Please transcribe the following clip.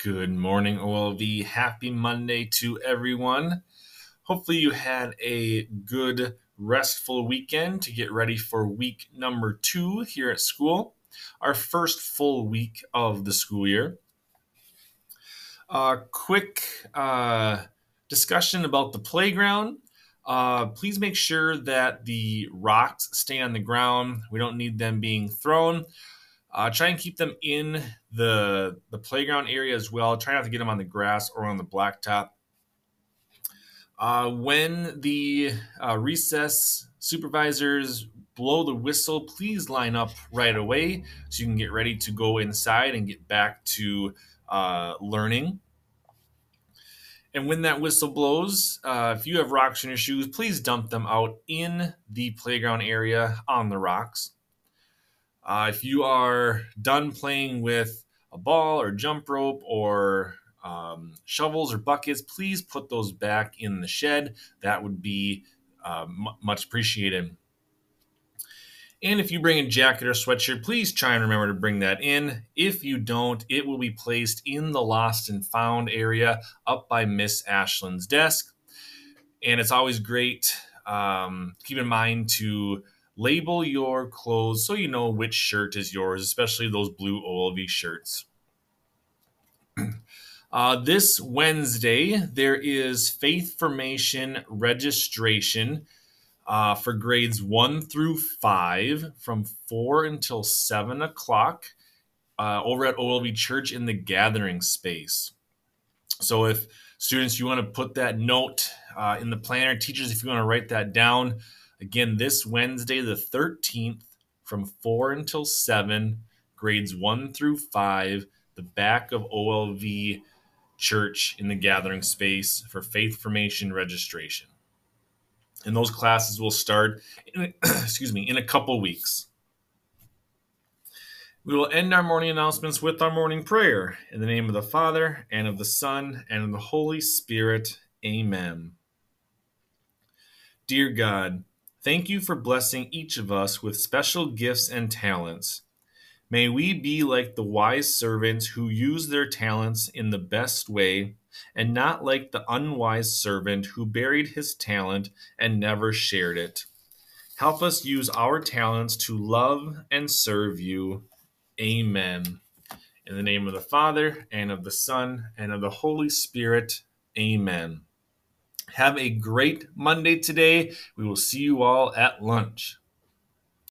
Good morning, OLV. Happy Monday to everyone. Hopefully, you had a good, restful weekend to get ready for week number two here at school, our first full week of the school year. A quick uh, discussion about the playground. Uh, please make sure that the rocks stay on the ground. We don't need them being thrown. Uh, try and keep them in the the playground area as well. Try not to get them on the grass or on the blacktop. Uh, when the uh, recess supervisors blow the whistle, please line up right away so you can get ready to go inside and get back to uh, learning. And when that whistle blows, uh, if you have rocks in your shoes, please dump them out in the playground area on the rocks. Uh, if you are done playing with a ball or jump rope or um, shovels or buckets, please put those back in the shed. That would be uh, m- much appreciated. And if you bring a jacket or sweatshirt, please try and remember to bring that in. If you don't, it will be placed in the lost and found area up by Miss Ashland's desk. And it's always great. Um, keep in mind to label your clothes so you know which shirt is yours, especially those blue OLV shirts. Uh, this Wednesday, there is faith formation registration uh, for grades one through five from four until seven o'clock uh, over at OLV Church in the gathering space. So, if students, you want to put that note uh, in the planner, teachers, if you want to write that down, Again, this Wednesday, the 13th, from 4 until 7, grades 1 through 5, the back of OLV Church in the gathering space for faith formation registration. And those classes will start, in, excuse me, in a couple weeks. We will end our morning announcements with our morning prayer. In the name of the Father, and of the Son, and of the Holy Spirit. Amen. Dear God, Thank you for blessing each of us with special gifts and talents. May we be like the wise servants who use their talents in the best way, and not like the unwise servant who buried his talent and never shared it. Help us use our talents to love and serve you. Amen. In the name of the Father, and of the Son, and of the Holy Spirit. Amen. Have a great Monday today. We will see you all at lunch.